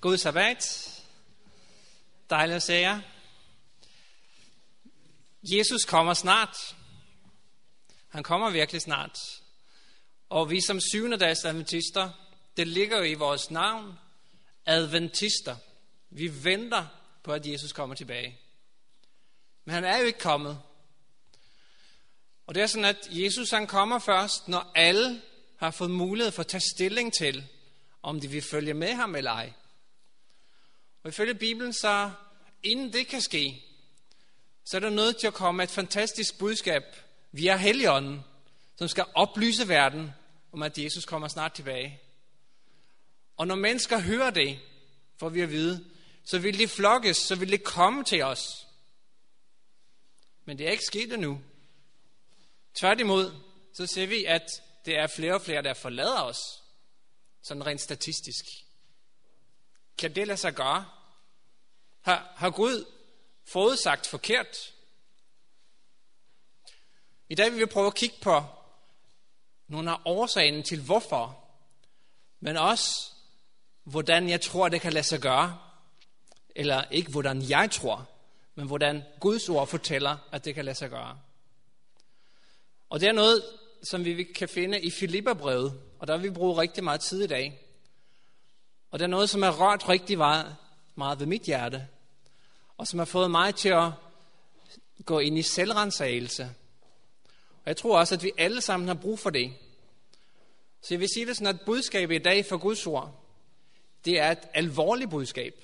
God sabbat. Dejligt at se jer. Jesus kommer snart. Han kommer virkelig snart. Og vi som syvende dags adventister, det ligger jo i vores navn, adventister. Vi venter på, at Jesus kommer tilbage. Men han er jo ikke kommet. Og det er sådan, at Jesus han kommer først, når alle har fået mulighed for at tage stilling til, om de vil følge med ham eller ej. Og ifølge Bibelen, så inden det kan ske, så er der nødt til at komme et fantastisk budskab via Helligånden, som skal oplyse verden om, at Jesus kommer snart tilbage. Og når mennesker hører det, får vi at vide, så vil de flokkes, så vil det komme til os. Men det er ikke sket endnu. Tværtimod, så ser vi, at det er flere og flere, der forlader os. Sådan rent statistisk. Kan det lade sig gøre? Har, har Gud forudsagt forkert? I dag vil vi prøve at kigge på nogle af årsagen til hvorfor, men også hvordan jeg tror, det kan lade sig gøre. Eller ikke hvordan jeg tror, men hvordan Guds ord fortæller, at det kan lade sig gøre. Og det er noget, som vi kan finde i Filipperbrevet, og der vil vi bruge rigtig meget tid i dag. Og det er noget, som er rørt rigtig meget, meget ved mit hjerte, og som har fået mig til at gå ind i selvrensagelse. Og jeg tror også, at vi alle sammen har brug for det. Så jeg vil sige det sådan, at budskabet i dag for Guds ord, det er et alvorligt budskab,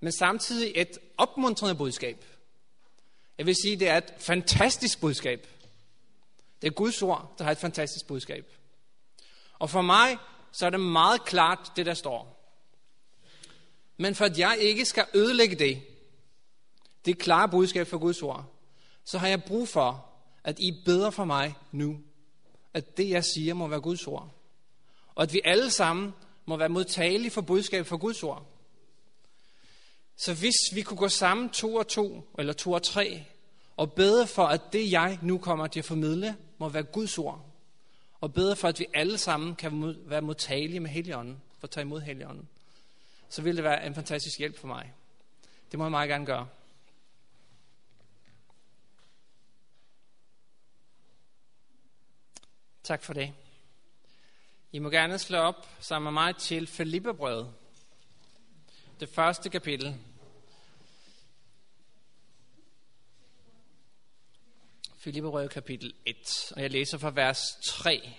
men samtidig et opmuntrende budskab. Jeg vil sige, det er et fantastisk budskab. Det er Guds ord, der har et fantastisk budskab. Og for mig, så er det meget klart, det der står. Men for at jeg ikke skal ødelægge det, det klare budskab for Guds ord, så har jeg brug for, at I beder for mig nu. At det, jeg siger, må være Guds ord. Og at vi alle sammen må være modtagelige for budskab for Guds ord. Så hvis vi kunne gå sammen to og to, eller to og tre, og bede for, at det, jeg nu kommer til at formidle, må være Guds ord. Og beder for, at vi alle sammen kan være modtagelige med Helligånden, for at tage imod Helligånden. Så vil det være en fantastisk hjælp for mig. Det må jeg meget gerne gøre. Tak for det. I må gerne slå op sammen med mig til Filipperbrevet. Det første kapitel. Filipperbrevet kapitel 1, og jeg læser fra vers 3.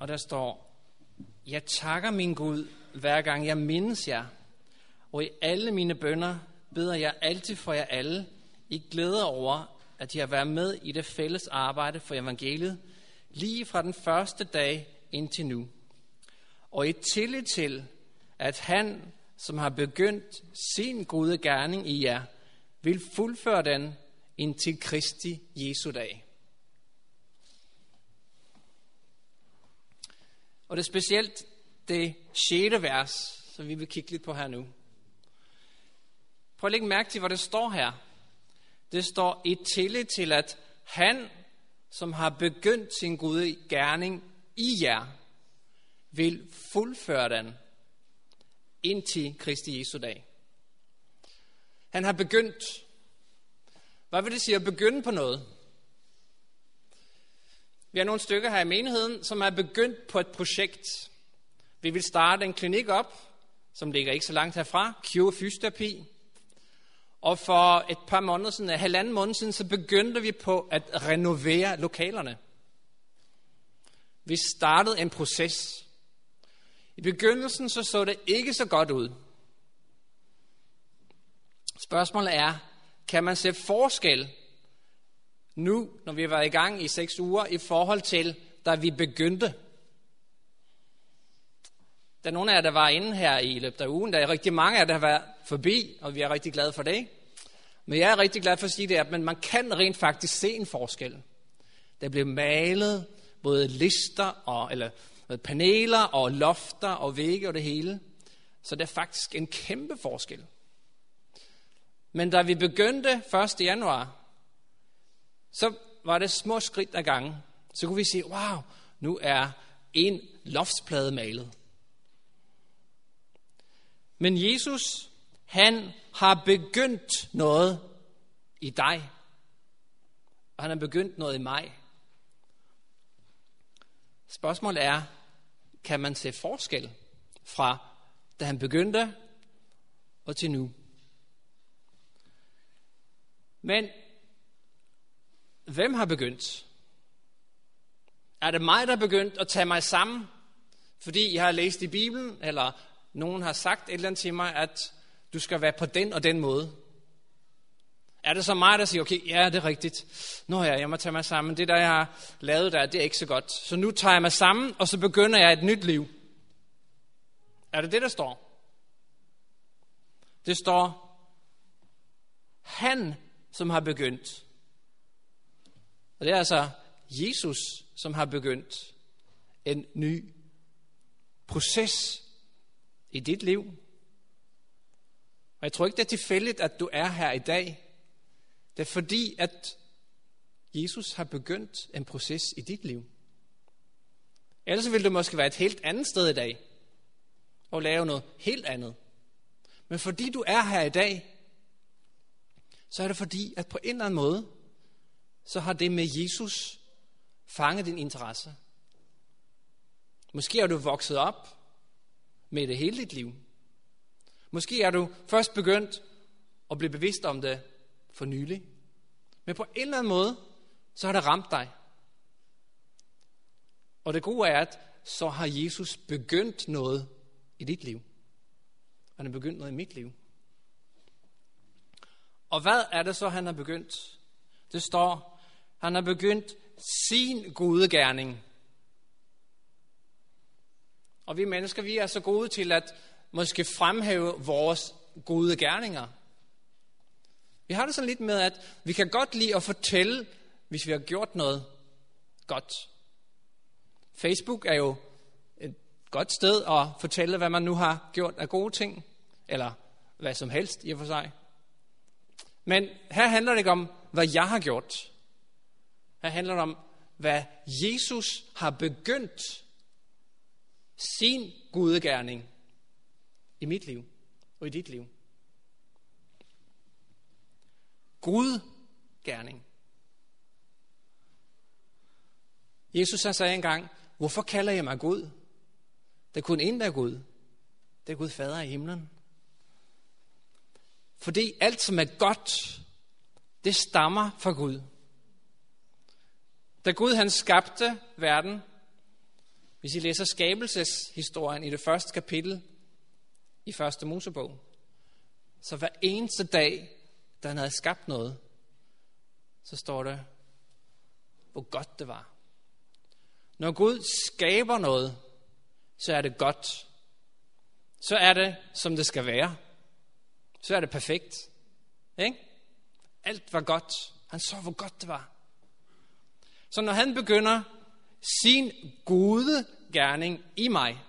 Og der står, Jeg takker min Gud, hver gang jeg mindes jer, og i alle mine bønder beder jeg altid for jer alle, I glæder over, at I har været med i det fælles arbejde for evangeliet, lige fra den første dag indtil nu. Og i tillid til, at han, som har begyndt sin gode gerning i jer, vil fuldføre den indtil Kristi Jesu dag. Og det er specielt det 6. vers, som vi vil kigge lidt på her nu. Prøv at lægge mærke til, hvad det står her. Det står i tillid til, at han, som har begyndt sin gode gerning i jer, vil fuldføre den indtil Kristi Jesu dag. Han har begyndt. Hvad vil det sige at begynde på noget? Vi har nogle stykker her i menigheden, som er begyndt på et projekt. Vi vil starte en klinik op, som ligger ikke så langt herfra, Cure Fysioterapi. Og for et par måneder siden, en halvanden måned siden, så begyndte vi på at renovere lokalerne. Vi startede en proces. I begyndelsen så så det ikke så godt ud. Spørgsmålet er, kan man se forskel nu, når vi har været i gang i seks uger, i forhold til, da vi begyndte? Der er nogle af jer, der var inde her i løbet af ugen. Der er rigtig mange af jer, der har været forbi, og vi er rigtig glade for det. Men jeg er rigtig glad for at sige det, at man kan rent faktisk se en forskel. Der blev malet både lister og, eller paneler og lofter og vægge og det hele. Så det er faktisk en kæmpe forskel. Men da vi begyndte 1. januar, så var det små skridt ad gangen. Så kunne vi sige, wow, nu er en loftsplade malet. Men Jesus, han har begyndt noget i dig. Og han har begyndt noget i mig. Spørgsmålet er, kan man se forskel fra da han begyndte og til nu? Men hvem har begyndt? Er det mig, der er begyndt at tage mig sammen, fordi jeg har læst i Bibelen, eller nogen har sagt et eller andet til mig, at du skal være på den og den måde? Er det så mig, der siger, okay, ja, det er rigtigt. Nå ja, jeg må tage mig sammen. Det der, jeg har lavet der, det er ikke så godt. Så nu tager jeg mig sammen, og så begynder jeg et nyt liv. Er det det, der står? Det står, han, som har begyndt. Og det er altså Jesus, som har begyndt en ny proces i dit liv. Og jeg tror ikke, det er tilfældigt, at du er her i dag. Det er fordi, at Jesus har begyndt en proces i dit liv. Ellers ville du måske være et helt andet sted i dag og lave noget helt andet. Men fordi du er her i dag, så er det fordi, at på en eller anden måde, så har det med Jesus fanget din interesse. Måske er du vokset op med det hele dit liv. Måske er du først begyndt at blive bevidst om det for nylig. Men på en eller anden måde, så har det ramt dig. Og det gode er, at så har Jesus begyndt noget i dit liv. Han har begyndt noget i mit liv. Og hvad er det så, han har begyndt? Det står, han har begyndt sin gode gerning. Og vi mennesker, vi er så gode til at måske fremhæve vores gode gerninger. Vi har det sådan lidt med, at vi kan godt lide at fortælle, hvis vi har gjort noget godt. Facebook er jo et godt sted at fortælle, hvad man nu har gjort af gode ting, eller hvad som helst i og for sig. Men her handler det ikke om, hvad jeg har gjort. Her handler det om, hvad Jesus har begyndt sin gudegærning i mit liv og i dit liv god gerning. Jesus han sagde engang, hvorfor kalder jeg mig Gud? Der er kun en, der er Gud. Det er Gud Fader i himlen. Fordi alt, som er godt, det stammer fra Gud. Da Gud han skabte verden, hvis I læser skabelseshistorien i det første kapitel i første Mosebog, så hver eneste dag, da han havde skabt noget, så står der, hvor godt det var. Når Gud skaber noget, så er det godt. Så er det, som det skal være. Så er det perfekt. Ikke? Alt var godt. Han så, hvor godt det var. Så når han begynder sin gode gerning i mig,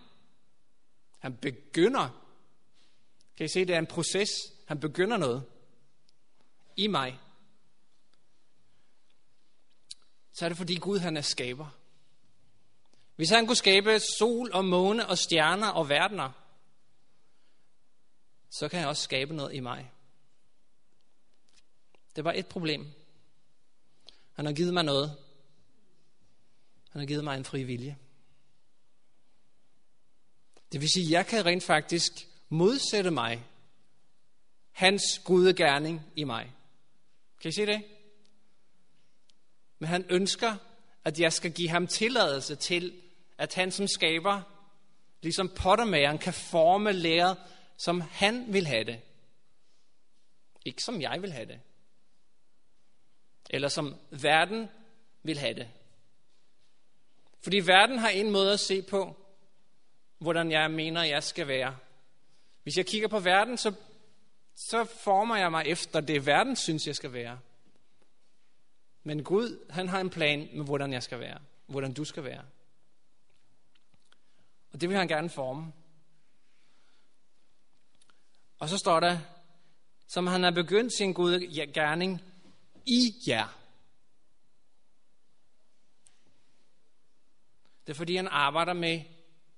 han begynder, kan I se, det er en proces, han begynder noget i mig, så er det fordi Gud han er skaber. Hvis han kunne skabe sol og måne og stjerner og verdener, så kan han også skabe noget i mig. Det var et problem. Han har givet mig noget. Han har givet mig en fri vilje. Det vil sige, at jeg kan rent faktisk modsætte mig hans gode gerning i mig. Kan I se det? Men han ønsker, at jeg skal give ham tilladelse til, at han som skaber, ligesom pottermageren, kan forme læret, som han vil have det. Ikke som jeg vil have det. Eller som verden vil have det. Fordi verden har en måde at se på, hvordan jeg mener, jeg skal være. Hvis jeg kigger på verden, så, så former jeg mig efter det, verden synes, jeg skal være. Men Gud, han har en plan med, hvordan jeg skal være. Hvordan du skal være. Og det vil han gerne forme. Og så står der, som han har begyndt sin gode gerning i jer. Det er fordi, han arbejder med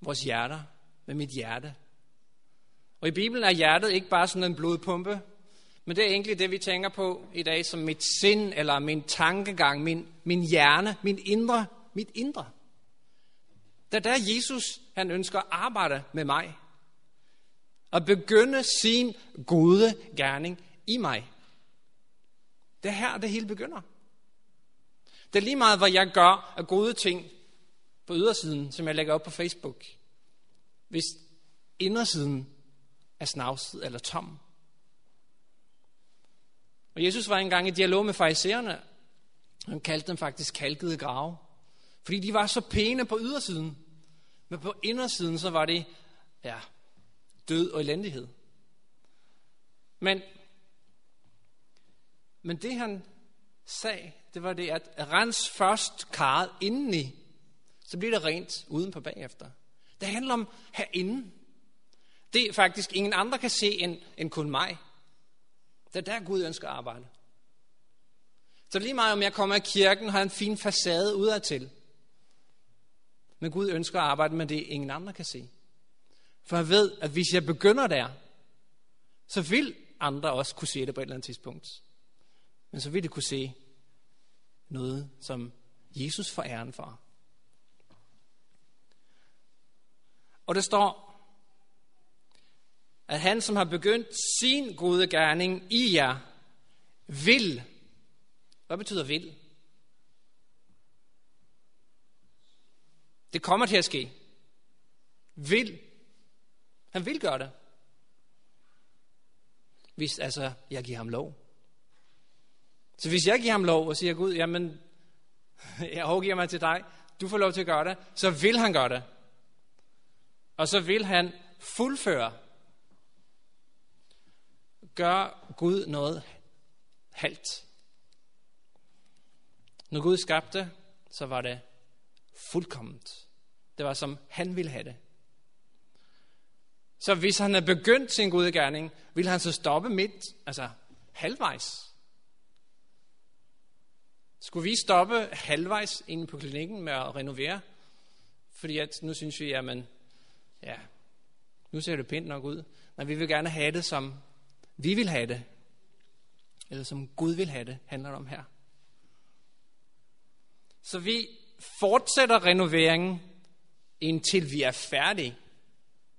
vores hjerter med mit hjerte. Og i Bibelen er hjertet ikke bare sådan en blodpumpe, men det er egentlig det, vi tænker på i dag som mit sind, eller min tankegang, min, min hjerne, min indre, mit indre. Det er der Jesus, han ønsker at arbejde med mig. At begynde sin gode gerning i mig. Det er her, det hele begynder. Det er lige meget, hvad jeg gør af gode ting på ydersiden, som jeg lægger op på Facebook. Hvis indersiden er snavset eller tom. Og Jesus var engang i dialog med farisæerne. Han kaldte dem faktisk kalkede grave. Fordi de var så pæne på ydersiden. Men på indersiden, så var det ja, død og elendighed. Men, men det han sagde, det var det, at rens først karret indeni, så bliver det rent uden på bagefter. Det handler om herinde. Det er faktisk ingen andre kan se end, end kun mig. Det er der Gud ønsker at arbejde. Så lige meget om jeg kommer i kirken har en fin facade udadtil. Men Gud ønsker at arbejde med det, ingen andre kan se. For jeg ved, at hvis jeg begynder der, så vil andre også kunne se det på et eller andet tidspunkt. Men så vil de kunne se noget, som Jesus får æren for. Og det står, at han, som har begyndt sin gode gerning i jer, vil. Hvad betyder vil? Det kommer til at ske. Vil. Han vil gøre det. Hvis altså jeg giver ham lov. Så hvis jeg giver ham lov og siger, Gud, jamen, jeg overgiver mig til dig, du får lov til at gøre det, så vil han gøre det. Og så vil han fuldføre. Gør Gud noget halvt. Når Gud skabte, så var det fuldkomment. Det var som han ville have det. Så hvis han er begyndt sin gode gerning, vil han så stoppe midt, altså halvvejs. Skulle vi stoppe halvvejs inde på klinikken med at renovere? Fordi at nu synes vi, at ja, nu ser det pænt nok ud. Men vi vil gerne have det, som vi vil have det. Eller som Gud vil have det, handler det om her. Så vi fortsætter renoveringen, indtil vi er færdige,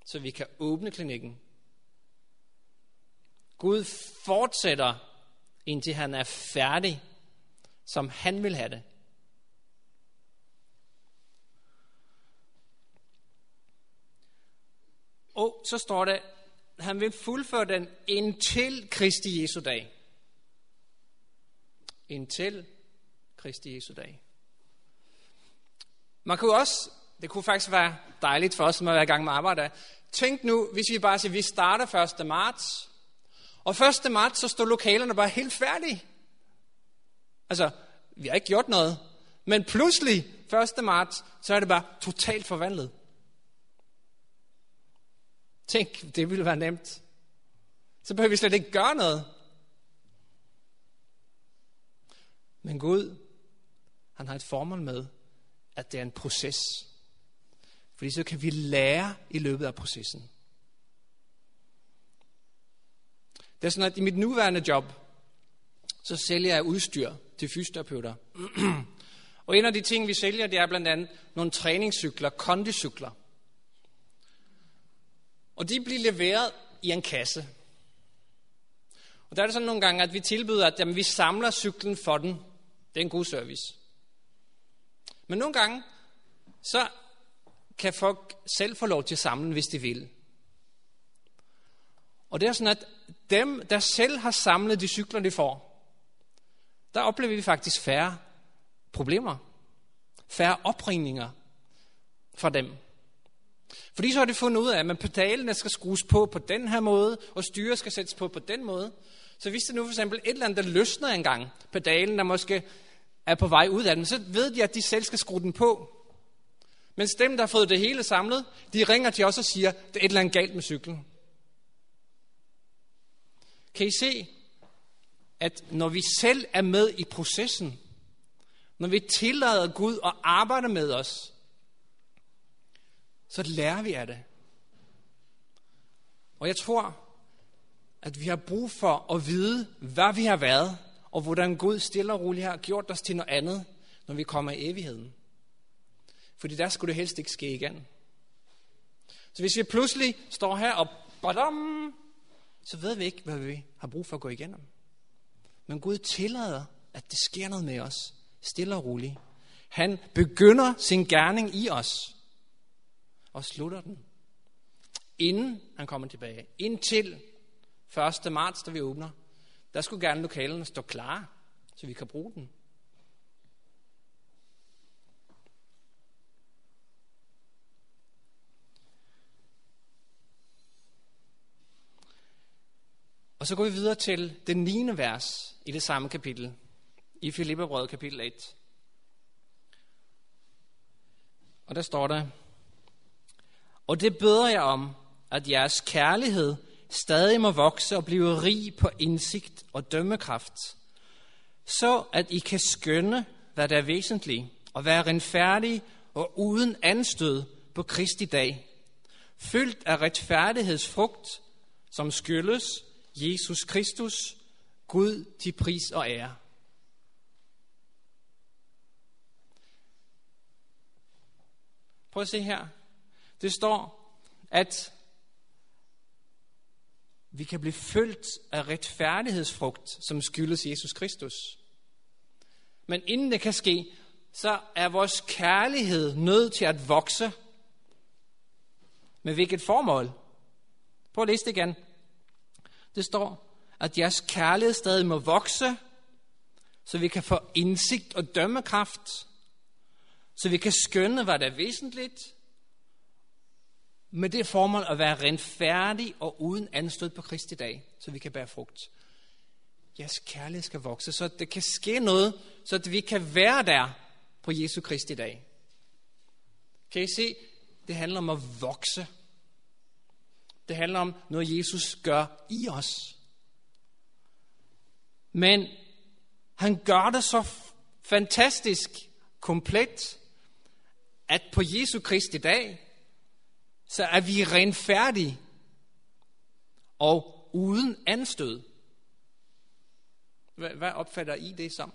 så vi kan åbne klinikken. Gud fortsætter, indtil han er færdig, som han vil have det. Og så står det, han vil fuldføre den indtil Kristi Jesu dag. Indtil Kristi Jesu dag. Man kunne også, det kunne faktisk være dejligt for os, som er i gang med arbejde. Tænk nu, hvis vi bare siger, at vi starter 1. marts, og 1. marts, så står lokalerne bare helt færdige. Altså, vi har ikke gjort noget. Men pludselig, 1. marts, så er det bare totalt forvandlet. Tænk, det ville være nemt. Så behøver vi slet ikke gøre noget. Men Gud, han har et formål med, at det er en proces. Fordi så kan vi lære i løbet af processen. Det er sådan, at i mit nuværende job, så sælger jeg udstyr til fysioterapeuter. og en af de ting, vi sælger, det er blandt andet nogle træningscykler, kondicykler. Og de bliver leveret i en kasse. Og der er det sådan nogle gange, at vi tilbyder, at jamen, vi samler cyklen for den. Det er en god service. Men nogle gange, så kan folk selv få lov til at samle, hvis de vil. Og det er sådan, at dem, der selv har samlet de cykler, de får, der oplever vi faktisk færre problemer. Færre opringninger fra dem. Fordi så har de fundet ud af, at man pedalene skal skrues på på den her måde, og styret skal sættes på på den måde. Så hvis det nu for eksempel et eller andet, der løsner engang, pedalen, der måske er på vej ud af den, så ved de, at de selv skal skrue den på. Men dem, der har fået det hele samlet, de ringer til os og siger, at det er et eller andet galt med cyklen. Kan I se, at når vi selv er med i processen, når vi tillader Gud at arbejde med os, så lærer vi af det. Og jeg tror, at vi har brug for at vide, hvad vi har været, og hvordan Gud stille og roligt har gjort os til noget andet, når vi kommer i evigheden. Fordi der skulle det helst ikke ske igen. Så hvis vi pludselig står her og badam, så ved vi ikke, hvad vi har brug for at gå igennem. Men Gud tillader, at det sker noget med os, stille og roligt. Han begynder sin gerning i os, og slutter den, inden han kommer tilbage. Indtil 1. marts, da vi åbner, der skulle gerne lokalerne stå klar, så vi kan bruge den. Og så går vi videre til det 9. vers i det samme kapitel, i Filipperbrød kapitel 1. Og der står der, og det beder jeg om, at jeres kærlighed stadig må vokse og blive rig på indsigt og dømmekraft, så at I kan skønne, hvad der er væsentligt, og være renfærdige og uden anstød på Kristi dag, fyldt af retfærdighedsfrugt, som skyldes Jesus Kristus, Gud til pris og ære. Prøv at se her. Det står, at vi kan blive fyldt af retfærdighedsfrugt, som skyldes Jesus Kristus. Men inden det kan ske, så er vores kærlighed nødt til at vokse. Med hvilket formål? Prøv at læse det igen. Det står, at jeres kærlighed stadig må vokse, så vi kan få indsigt og dømmekraft, så vi kan skønne, hvad der er væsentligt, med det formål at være renfærdig og uden anstød på Kristi dag, så vi kan bære frugt. Jeres kærlighed skal vokse, så det kan ske noget, så at vi kan være der på Jesu Kristi dag. Kan I se? Det handler om at vokse. Det handler om noget, Jesus gør i os. Men han gør det så fantastisk komplet, at på Jesu Kristi dag, så er vi renfærdige og uden anstød. Hvad opfatter I det som?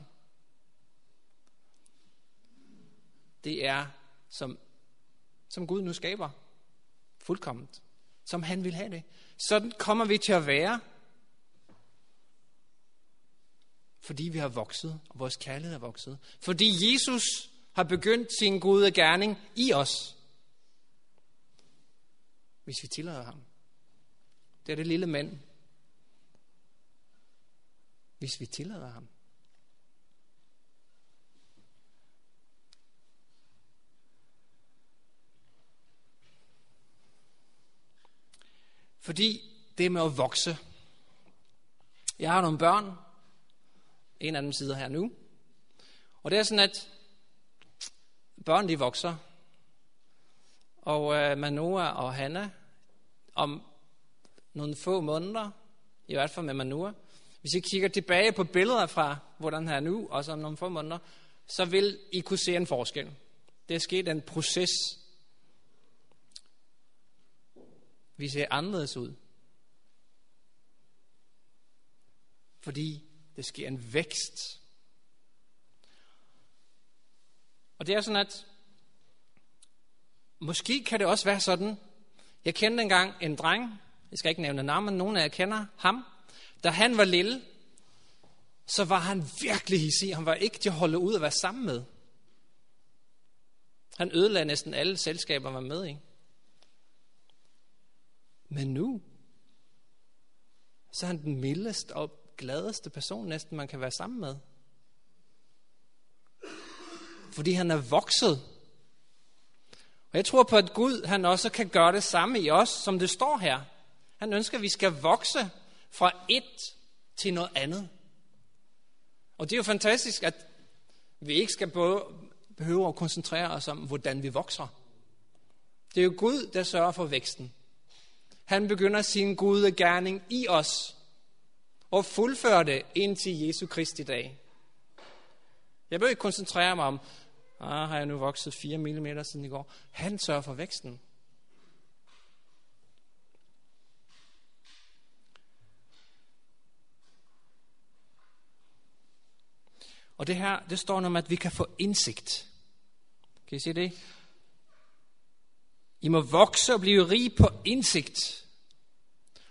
Det er, som, som Gud nu skaber. Fuldkomment. Som han vil have det. Sådan kommer vi til at være. Fordi vi har vokset, og vores kærlighed er vokset. Fordi Jesus har begyndt sin gode gerning i os hvis vi tillader ham. Det er det lille mand. Hvis vi tillader ham. Fordi det med at vokse. Jeg har nogle børn. En af dem sidder her nu. Og det er sådan, at børn de vokser. Og øh, Manoa og Hanna, om nogle få måneder, i hvert fald med Manua, hvis I kigger tilbage på billeder fra, hvordan han er nu, og så om nogle få måneder, så vil I kunne se en forskel. Det er sket en proces. Vi ser anderledes ud. Fordi det sker en vækst. Og det er sådan, at Måske kan det også være sådan. Jeg kendte engang en dreng, jeg skal ikke nævne navn, men nogen af jer kender ham. Da han var lille, så var han virkelig hissig. Han var ikke til at holde ud at være sammen med. Han ødelagde næsten alle selskaber, han var med i. Men nu, så er han den mildeste og gladeste person næsten, man kan være sammen med. Fordi han er vokset og jeg tror på, at Gud han også kan gøre det samme i os, som det står her. Han ønsker, at vi skal vokse fra et til noget andet. Og det er jo fantastisk, at vi ikke skal både behøve at koncentrere os om, hvordan vi vokser. Det er jo Gud, der sørger for væksten. Han begynder sin gode gerning i os og fuldfører det indtil Jesu Kristi dag. Jeg bør ikke koncentrere mig om, Ah, har jeg nu vokset 4 mm siden i går? Han sørger for væksten. Og det her, det står om, at vi kan få indsigt. Kan I se det? I må vokse og blive rige på indsigt.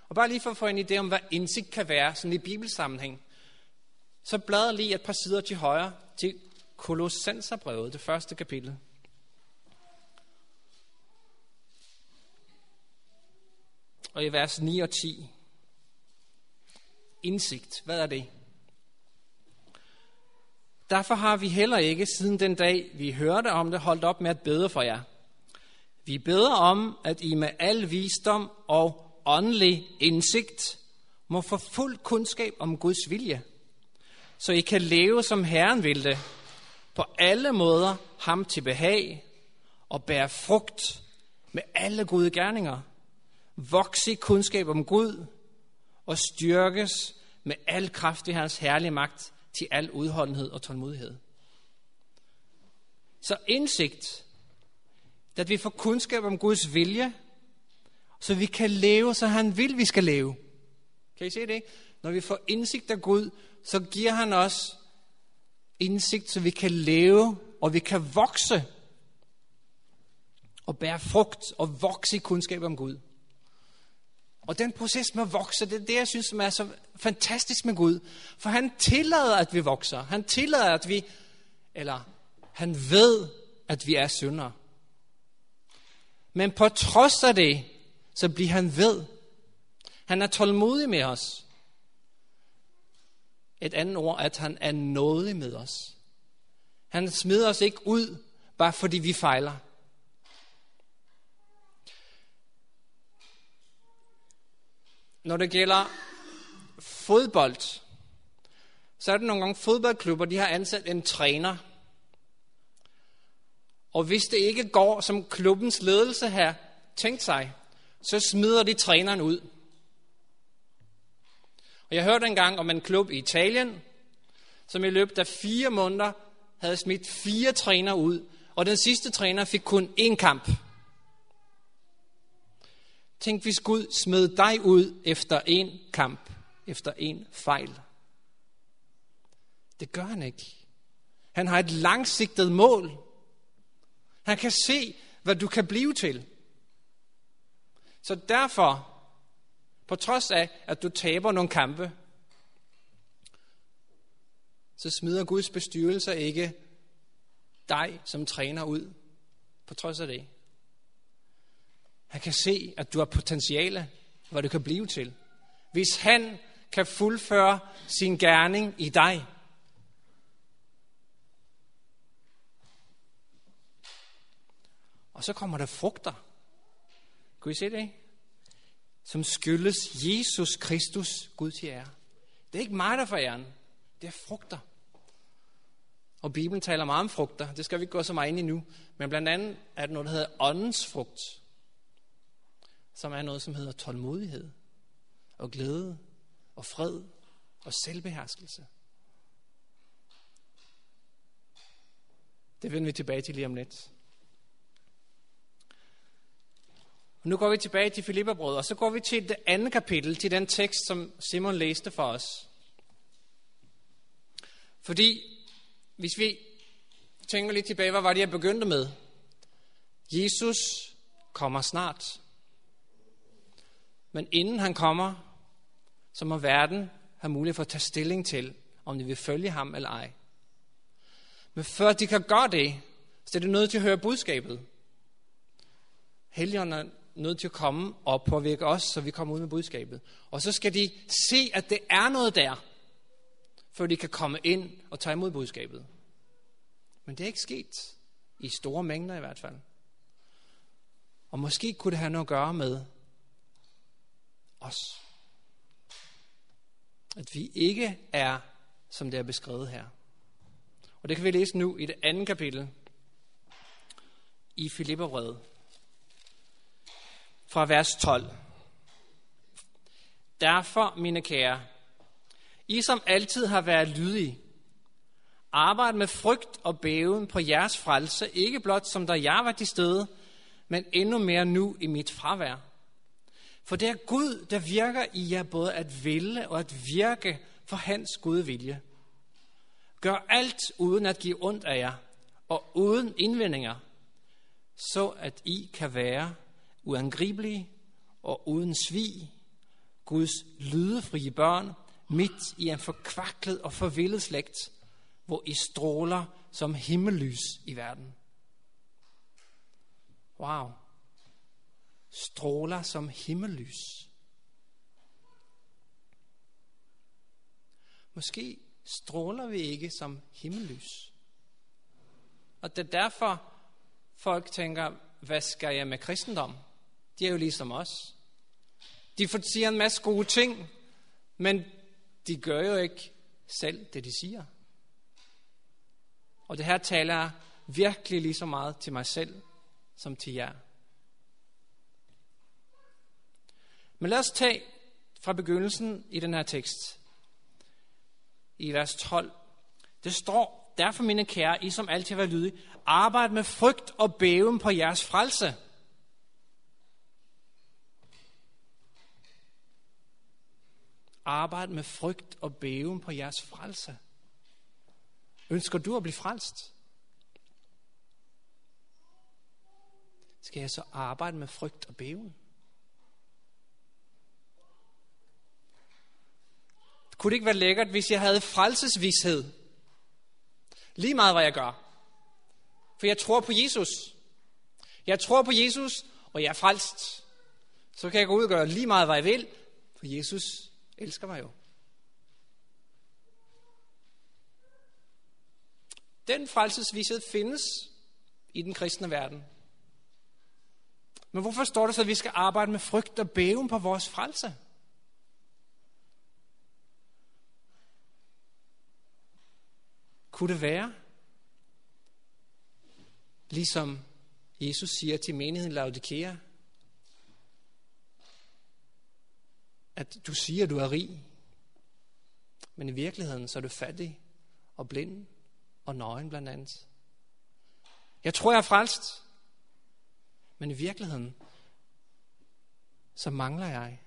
Og bare lige for at få en idé om, hvad indsigt kan være sådan i bibelsammenhæng, så bladrer lige et par sider til højre til Kolossenserbrevet, det første kapitel. Og i vers 9 og 10. Indsigt, hvad er det? Derfor har vi heller ikke siden den dag, vi hørte om det, holdt op med at bede for jer. Vi beder om, at I med al visdom og åndelig indsigt må få fuld kundskab om Guds vilje, så I kan leve som Herren vil det, på alle måder ham til behag og bære frugt med alle gode gerninger, vokse i kundskab om Gud og styrkes med al kraft i hans herlige magt til al udholdenhed og tålmodighed. Så indsigt, at vi får kundskab om Guds vilje, så vi kan leve, så han vil, vi skal leve. Kan I se det? Når vi får indsigt af Gud, så giver han os indsigt, så vi kan leve, og vi kan vokse og bære frugt og vokse i kundskab om Gud. Og den proces med at vokse, det er det, jeg synes er så fantastisk med Gud. For han tillader, at vi vokser. Han tillader, at vi, eller han ved, at vi er syndere. Men på trods af det, så bliver han ved. Han er tålmodig med os. Et andet ord, at han er nådig med os. Han smider os ikke ud, bare fordi vi fejler. Når det gælder fodbold, så er det nogle gange fodboldklubber, de har ansat en træner. Og hvis det ikke går, som klubbens ledelse har tænkt sig, så smider de træneren ud. Og jeg hørte engang om en klub i Italien, som i løbet af fire måneder havde smidt fire træner ud, og den sidste træner fik kun én kamp. Tænk, hvis Gud smed dig ud efter en kamp, efter en fejl. Det gør han ikke. Han har et langsigtet mål. Han kan se, hvad du kan blive til. Så derfor, på trods af, at du taber nogle kampe, så smider Guds bestyrelse ikke dig som træner ud, på trods af det. Han kan se, at du har potentiale, hvad du kan blive til. Hvis han kan fuldføre sin gerning i dig. Og så kommer der frugter. Kan I se det? Som skyldes Jesus Kristus Gud til ære. Det er ikke mig, der får æren. Det er frugter. Og Bibelen taler meget om frugter. Det skal vi ikke gå så meget ind i nu. Men blandt andet er det noget, der hedder åndens frugt som er noget, som hedder tålmodighed og glæde og fred og selvbeherskelse. Det vender vi tilbage til lige om lidt. Og nu går vi tilbage til Filipperbrød, og så går vi til det andet kapitel, til den tekst, som Simon læste for os. Fordi, hvis vi tænker lidt tilbage, hvad var det, jeg begyndte med? Jesus kommer snart. Men inden han kommer, så må verden have mulighed for at tage stilling til, om de vil følge ham eller ej. Men før de kan gøre det, så er det nødt til at høre budskabet. Helligånden nødt til at komme og påvirke os, så vi kommer ud med budskabet. Og så skal de se, at det er noget der, før de kan komme ind og tage imod budskabet. Men det er ikke sket. I store mængder i hvert fald. Og måske kunne det have noget at gøre med, os. At vi ikke er, som det er beskrevet her. Og det kan vi læse nu i det andet kapitel i Filipperbrevet fra vers 12. Derfor, mine kære, I som altid har været lydige, arbejd med frygt og bæven på jeres frelse, ikke blot som da jeg var til stede, men endnu mere nu i mit fravær. For det er Gud, der virker i jer både at ville og at virke for hans gode vilje. Gør alt uden at give ondt af jer, og uden indvendinger, så at I kan være uangribelige og uden svig, Guds lydefrie børn, midt i en forkvaklet og forvildet slægt, hvor I stråler som himmellys i verden. Wow. Stråler som himmellys. Måske stråler vi ikke som himmellys. Og det er derfor, folk tænker, hvad skal jeg med kristendom? De er jo ligesom os. De siger en masse gode ting, men de gør jo ikke selv det, de siger. Og det her taler virkelig lige så meget til mig selv, som til jer. Men lad os tage fra begyndelsen i den her tekst, i vers 12. Det står, derfor mine kære, I som altid var lydige, arbejd med frygt og bæven på jeres frelse. Arbejde med frygt og bæven på jeres frelse. Ønsker du at blive frelst? Skal jeg så arbejde med frygt og bæven? Kunne det ikke være lækkert, hvis jeg havde frelsesvished? Lige meget, hvad jeg gør. For jeg tror på Jesus. Jeg tror på Jesus, og jeg er frelst. Så kan jeg gå ud og gøre lige meget, hvad jeg vil, for Jesus elsker mig jo. Den frelsesvished findes i den kristne verden. Men hvorfor står det så, at vi skal arbejde med frygt og bæven på vores frelse? Kunne det være, ligesom Jesus siger til menigheden Laodikea, at du siger, at du er rig, men i virkeligheden så er du fattig og blind og nøgen blandt andet. Jeg tror, jeg er frelst, men i virkeligheden så mangler jeg.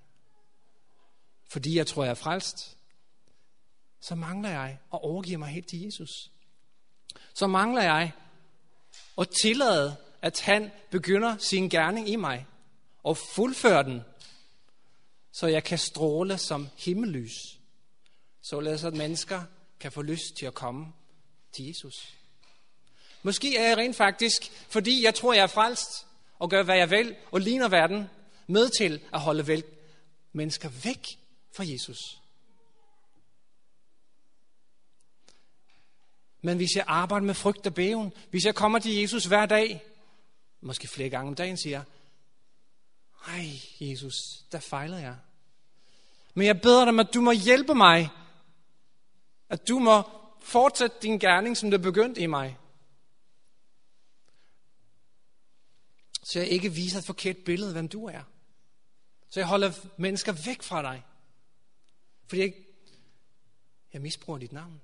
Fordi jeg tror, jeg er frelst, så mangler jeg at overgive mig helt til Jesus. Så mangler jeg at tillade, at han begynder sin gerning i mig og fuldfører den, så jeg kan stråle som himmellys. Således at mennesker kan få lyst til at komme til Jesus. Måske er jeg rent faktisk, fordi jeg tror, jeg er frelst, og gør, hvad jeg vil, og ligner verden, med til at holde vel mennesker væk fra Jesus. Men hvis jeg arbejder med frygt og bæven, hvis jeg kommer til Jesus hver dag, måske flere gange om dagen, siger ej Jesus, der fejler jeg. Men jeg beder dig, at du må hjælpe mig, at du må fortsætte din gerning, som det begyndte i mig. Så jeg ikke viser et forkert billede hvem du er. Så jeg holder mennesker væk fra dig. Fordi jeg, jeg misbruger dit navn.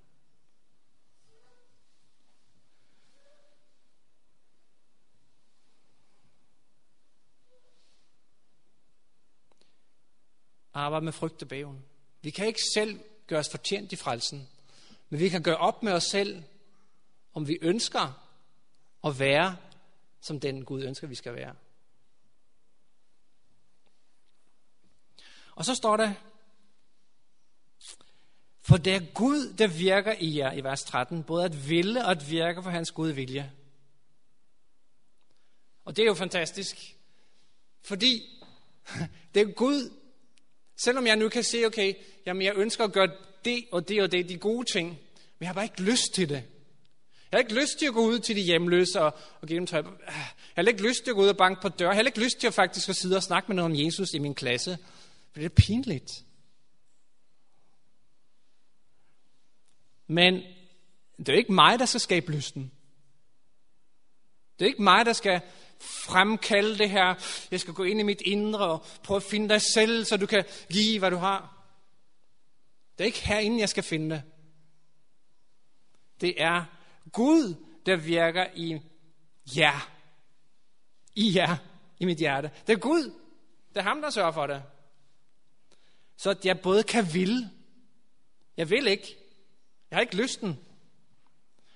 Arbejde med frygt og bæven. Vi kan ikke selv gøre os fortjent i frelsen, men vi kan gøre op med os selv, om vi ønsker at være, som den Gud ønsker, vi skal være. Og så står der, for det er Gud, der virker i jer, i vers 13, både at ville og at virke for hans gode vilje. Og det er jo fantastisk, fordi det er Gud, Selvom jeg nu kan se, okay, jamen jeg ønsker at gøre det og det og det, de gode ting, men jeg har bare ikke lyst til det. Jeg har ikke lyst til at gå ud til de hjemløse og, og give dem tøj. Ah, jeg har ikke lyst til at gå ud og banke på dør. Jeg har ikke lyst til at faktisk at sidde og snakke med nogen om Jesus i min klasse. For det er pinligt. Men det er ikke mig, der skal skabe lysten. Det er ikke mig, der skal fremkalde det her. Jeg skal gå ind i mit indre og prøve at finde dig selv, så du kan give, hvad du har. Det er ikke herinde, jeg skal finde det. Det er Gud, der virker i jer. I jer, i mit hjerte. Det er Gud. Det er ham, der sørger for det. Så at jeg både kan ville. Jeg vil ikke. Jeg har ikke lysten.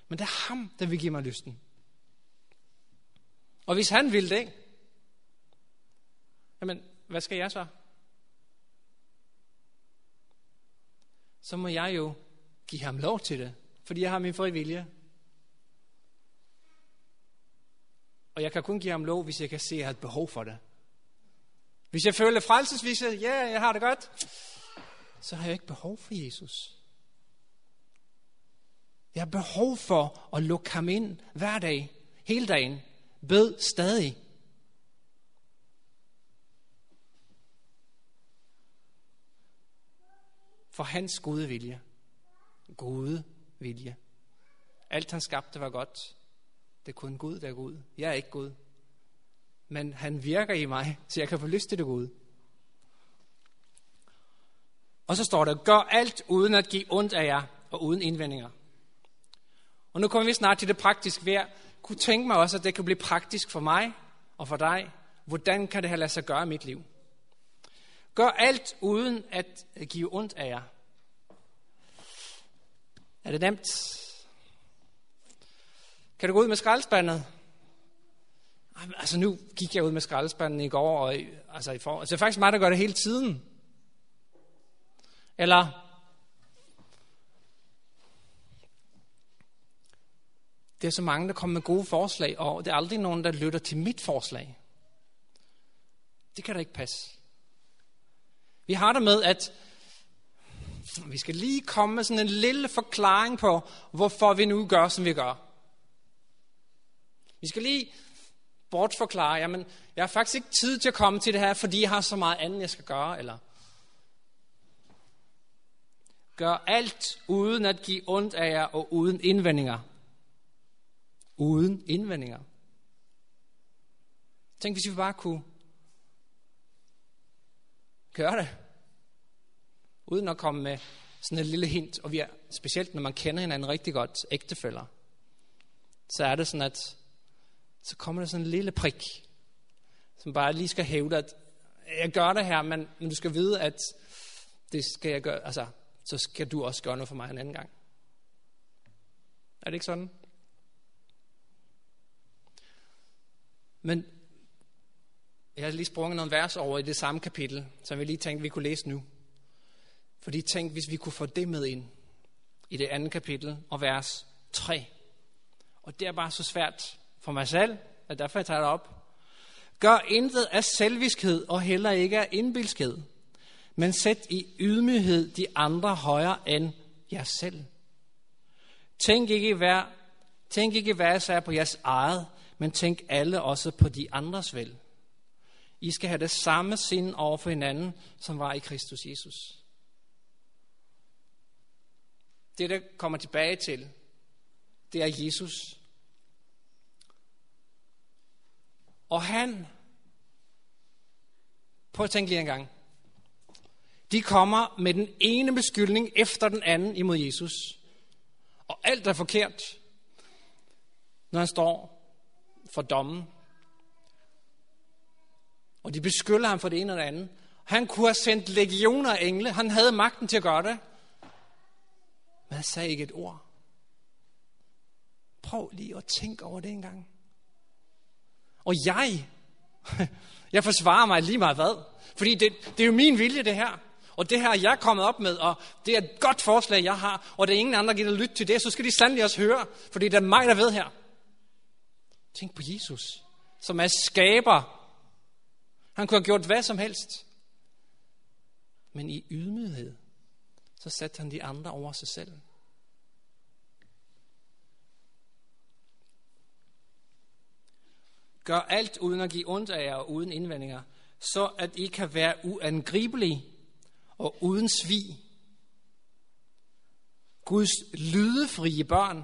Men det er ham, der vil give mig lysten. Og hvis han vil det, jamen, hvad skal jeg så? Så må jeg jo give ham lov til det, fordi jeg har min fri vilje. Og jeg kan kun give ham lov, hvis jeg kan se, at jeg har et behov for det. Hvis jeg føler frelsesvise, ja, yeah, jeg har det godt, så har jeg ikke behov for Jesus. Jeg har behov for at lukke ham ind hver dag, hele dagen. Bed stadig. For hans gode vilje. Gode vilje. Alt han skabte var godt. Det er kun Gud, der er Gud. Jeg er ikke Gud. Men han virker i mig, så jeg kan få lyst til det gode. Og så står der, gør alt uden at give ondt af jer og uden indvendinger. Og nu kommer vi snart til det praktiske ved kunne tænke mig også, at det kan blive praktisk for mig og for dig. Hvordan kan det her lade sig gøre i mit liv? Gør alt uden at give ondt af jer. Er det nemt? Kan du gå ud med skraldespanden? Altså nu gik jeg ud med skraldespanden i går, og altså i for, altså det er faktisk mig, der gør det hele tiden. Eller Det er så mange, der kommer med gode forslag, og det er aldrig nogen, der lytter til mit forslag. Det kan da ikke passe. Vi har det med, at vi skal lige komme med sådan en lille forklaring på, hvorfor vi nu gør, som vi gør. Vi skal lige bortforklare, jamen, jeg har faktisk ikke tid til at komme til det her, fordi jeg har så meget andet, jeg skal gøre, eller gør alt uden at give ondt af jer og uden indvendinger uden indvendinger. Tænk, hvis vi bare kunne gøre det, uden at komme med sådan et lille hint, og vi er, specielt når man kender hinanden rigtig godt, ægtefælder, så er det sådan, at så kommer der sådan en lille prik, som bare lige skal hævde, at jeg gør det her, men, men du skal vide, at det skal jeg gøre, altså, så skal du også gøre noget for mig en anden gang. Er det ikke sådan? Men jeg har lige sprunget nogle vers over i det samme kapitel, som vi lige tænkte, vi kunne læse nu. Fordi tænk, hvis vi kunne få det med ind i det andet kapitel og vers 3. Og det er bare så svært for mig selv, at derfor jeg tager det op. Gør intet af selviskhed og heller ikke af indbilskhed, men sæt i ydmyghed de andre højere end jer selv. Tænk ikke hver, tænk ikke hver sig på jeres eget, men tænk alle også på de andres vel. I skal have det samme sind over for hinanden, som var i Kristus Jesus. Det, der kommer tilbage til, det er Jesus. Og han, prøv at tænke lige en gang, de kommer med den ene beskyldning efter den anden imod Jesus. Og alt er forkert, når han står for dommen. Og de beskylder ham for det ene og det andet. Han kunne have sendt legioner af engle. Han havde magten til at gøre det. Men han sagde ikke et ord. Prøv lige at tænke over det en gang. Og jeg, jeg forsvarer mig lige meget hvad. Fordi det, det er jo min vilje det her. Og det her jeg er kommet op med, og det er et godt forslag, jeg har, og det er ingen andre, der gider lytte til det, så skal de sandelig også høre, fordi det er mig, der ved her. Tænk på Jesus, som er skaber. Han kunne have gjort hvad som helst. Men i ydmyghed, så satte han de andre over sig selv. Gør alt uden at give ondt af jer og uden indvendinger, så at I kan være uangribelige og uden svig. Guds lydefrie børn.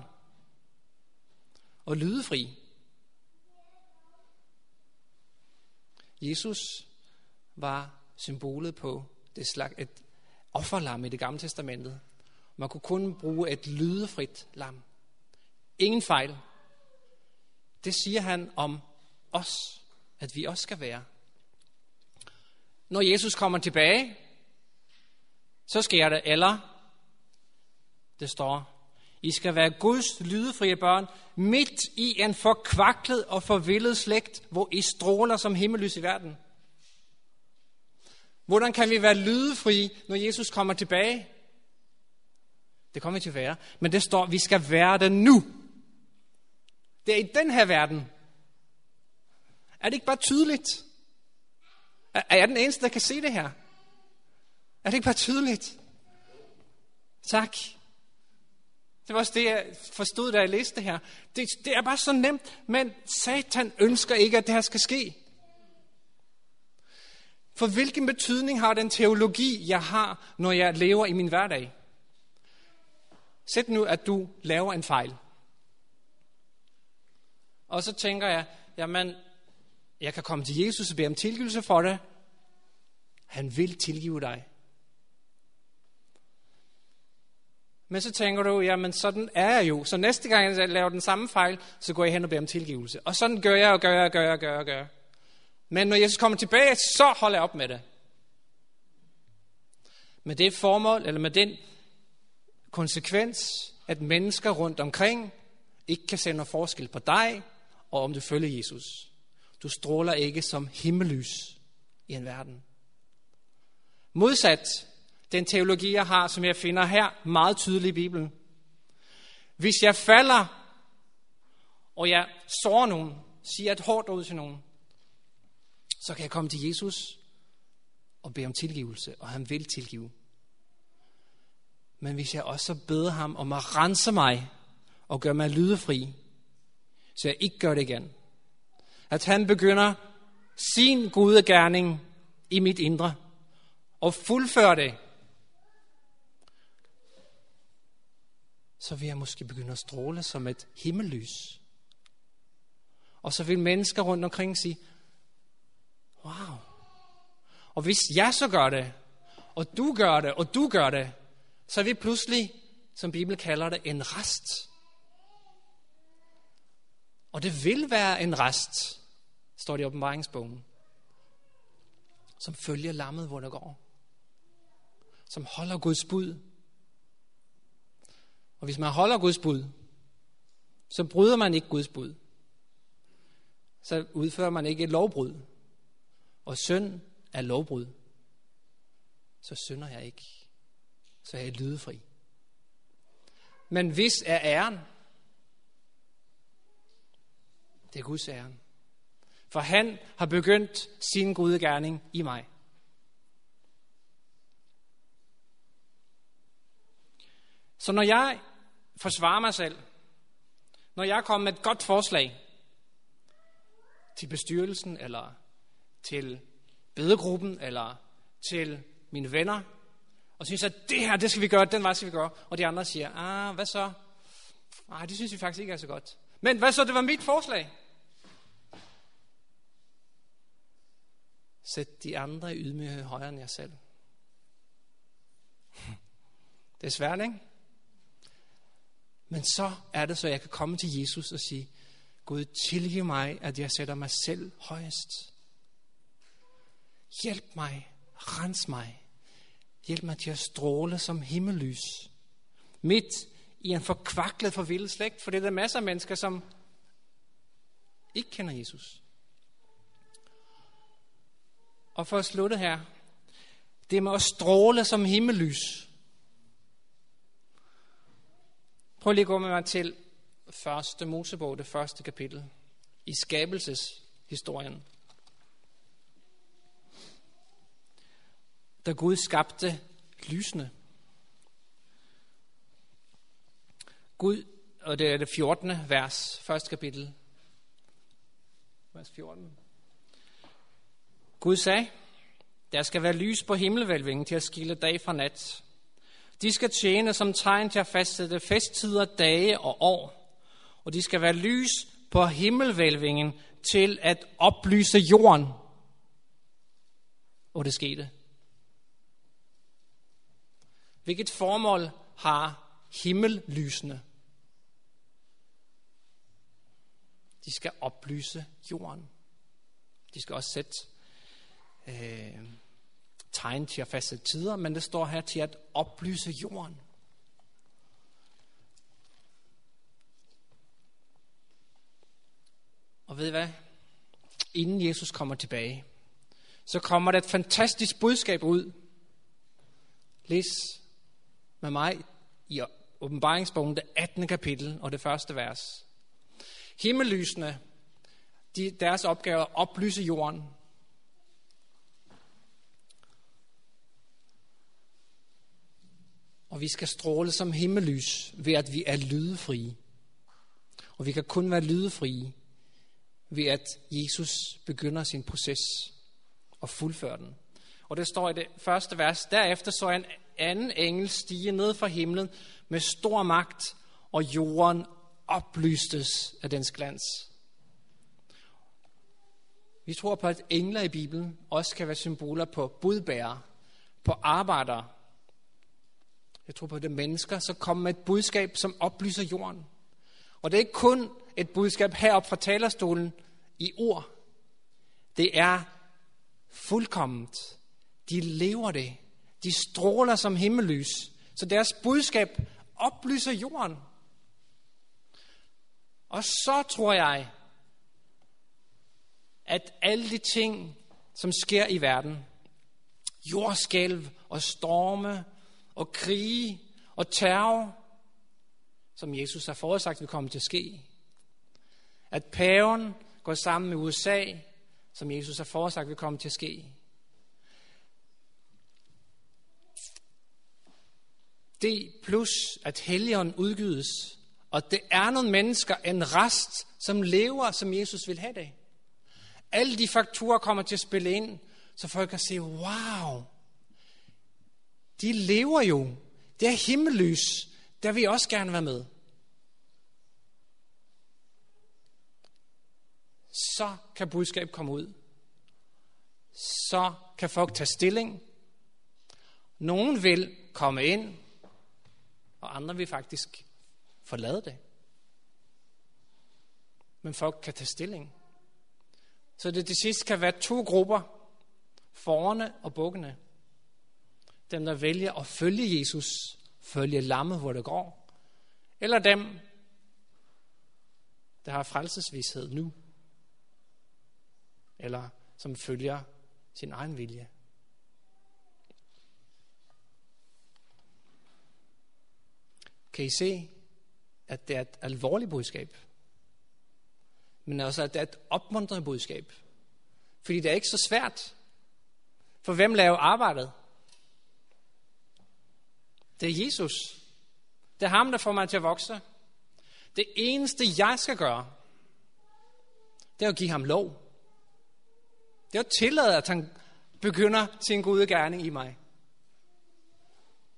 Og lydefri, Jesus var symbolet på det slag, et offerlam i det gamle testamentet. Man kunne kun bruge et lydefrit lam. Ingen fejl. Det siger han om os, at vi også skal være. Når Jesus kommer tilbage, så sker det, eller det står, i skal være Guds lydefrie børn, midt i en forkvaklet og forvildet slægt, hvor I stråler som himmellys i verden. Hvordan kan vi være lydefrie, når Jesus kommer tilbage? Det kommer vi til at være. Men det står, at vi skal være det nu. Det er i den her verden. Er det ikke bare tydeligt? Er jeg den eneste, der kan se det her? Er det ikke bare tydeligt? Tak. Det var også det, jeg forstod, da jeg læste det her. Det, det er bare så nemt, men Satan ønsker ikke, at det her skal ske. For hvilken betydning har den teologi, jeg har, når jeg lever i min hverdag? Sæt nu, at du laver en fejl. Og så tænker jeg, jamen, jeg kan komme til Jesus og bede om tilgivelse for det. Han vil tilgive dig. Men så tænker du, jamen sådan er jeg jo. Så næste gang jeg laver den samme fejl, så går jeg hen og beder om tilgivelse. Og sådan gør jeg og gør jeg og gør jeg og gør jeg. Og gør. Men når Jesus kommer tilbage, så holder jeg op med det. Med det formål, eller med den konsekvens, at mennesker rundt omkring ikke kan se noget forskel på dig, og om du følger Jesus. Du stråler ikke som himmellys i en verden. Modsat den teologi, jeg har, som jeg finder her meget tydelig i Bibelen. Hvis jeg falder, og jeg sårer nogen, siger et hårdt ud til nogen, så kan jeg komme til Jesus og bede om tilgivelse, og han vil tilgive. Men hvis jeg også beder ham om at rense mig og gøre mig lydefri, så jeg ikke gør det igen. At han begynder sin gode gerning i mit indre og fuldfører det, så vil jeg måske begynde at stråle som et himmellys. Og så vil mennesker rundt omkring sige, wow. Og hvis jeg så gør det, og du gør det, og du gør det, så er vi pludselig, som Bibelen kalder det, en rest. Og det vil være en rest, står det i åbenbaringsbogen, som følger lammet, hvor det går. Som holder Guds bud. Og hvis man holder Guds bud, så bryder man ikke Guds bud. Så udfører man ikke et lovbrud. Og synd er lovbrud. Så synder jeg ikke. Så er jeg lydefri. Men hvis er æren, det er Guds æren. For han har begyndt sin gode gerning i mig. Så når jeg forsvarer mig selv, når jeg kommer med et godt forslag til bestyrelsen, eller til bedegruppen, eller til mine venner, og synes, at det her, det skal vi gøre, den vej skal vi gøre, og de andre siger, ah, hvad så? Nej, det synes vi faktisk ikke er så godt. Men hvad så, det var mit forslag. Sæt de andre i ydmyghed højere end jer selv. Det er svært, ikke? Men så er det så, jeg kan komme til Jesus og sige, Gud, tilgiv mig, at jeg sætter mig selv højest. Hjælp mig, rens mig. Hjælp mig til at stråle som himmellys. Midt i en forkvaklet, forvildet slægt, for det er der masser af mennesker, som ikke kender Jesus. Og for at slutte her, det med at stråle som himmellys. Prøv lige at gå med mig til første Mosebog, det første kapitel, i skabelseshistorien. Da Gud skabte lysene. Gud, og det er det 14. vers, første kapitel, vers 14. Gud sagde, der skal være lys på himmelvælvingen til at skille dag fra nat. De skal tjene som tegn til at fastsætte festtider, dage og år. Og de skal være lys på himmelvælvingen til at oplyse jorden. Og det skete. Hvilket formål har himmellysene? De skal oplyse jorden. De skal også sætte øh, tegn til at fastsætte tider, men det står her til at oplyse jorden. Og ved I hvad? Inden Jesus kommer tilbage, så kommer der et fantastisk budskab ud. Læs med mig i åbenbaringsbogen, det 18. kapitel og det første vers. Himmellysene, de, deres opgave er at oplyse jorden, Og vi skal stråle som himmellys ved, at vi er lydefrie. Og vi kan kun være lydefrie ved, at Jesus begynder sin proces og fuldfører den. Og det står i det første vers. Derefter så en anden engel stige ned fra himlen med stor magt, og jorden oplystes af dens glans. Vi tror på, at engler i Bibelen også kan være symboler på budbærere, på arbejdere. Jeg tror på, at det er mennesker, som kommer med et budskab, som oplyser jorden. Og det er ikke kun et budskab heroppe fra talerstolen i ord. Det er fuldkomment. De lever det. De stråler som himmellys. Så deres budskab oplyser jorden. Og så tror jeg, at alle de ting, som sker i verden, jordskælv og storme og krige og terror, som Jesus har forudsagt vil komme til at ske. At paven går sammen med USA, som Jesus har forudsagt vil komme til at ske. Det plus, at helligånden udgydes, og det er nogle mennesker, en rest, som lever, som Jesus vil have det. Alle de faktorer kommer til at spille ind, så folk kan se, wow, de lever jo. Det er himmellys. Der vil også gerne være med. Så kan budskab komme ud. Så kan folk tage stilling. Nogen vil komme ind, og andre vil faktisk forlade det. Men folk kan tage stilling. Så det til sidst kan være to grupper, forerne og bukkene. Dem, der vælger at følge Jesus, følge lammet, hvor det går. Eller dem, der har frelsesvidshed nu. Eller som følger sin egen vilje. Kan I se, at det er et alvorligt budskab? Men også, at det er et opmuntrende budskab. Fordi det er ikke så svært. For hvem laver arbejdet? Det er Jesus. Det er ham, der får mig til at vokse. Det eneste, jeg skal gøre, det er at give ham lov. Det er at tillade, at han begynder sin gode gerning i mig.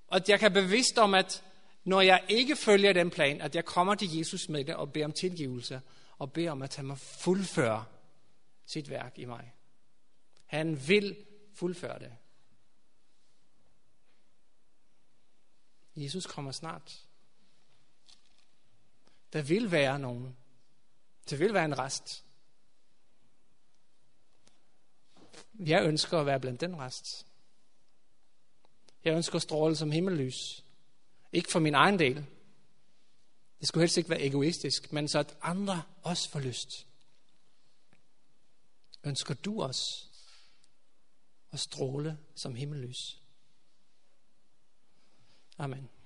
Og at jeg kan bevidst om, at når jeg ikke følger den plan, at jeg kommer til Jesus med det og beder om tilgivelse, og beder om, at han må fuldføre sit værk i mig. Han vil fuldføre det. Jesus kommer snart. Der vil være nogen. Der vil være en rest. Jeg ønsker at være blandt den rest. Jeg ønsker at stråle som himmellys. Ikke for min egen del. Det skulle helst ikke være egoistisk, men så at andre også får lyst. Ønsker du også at stråle som himmellys? Amen.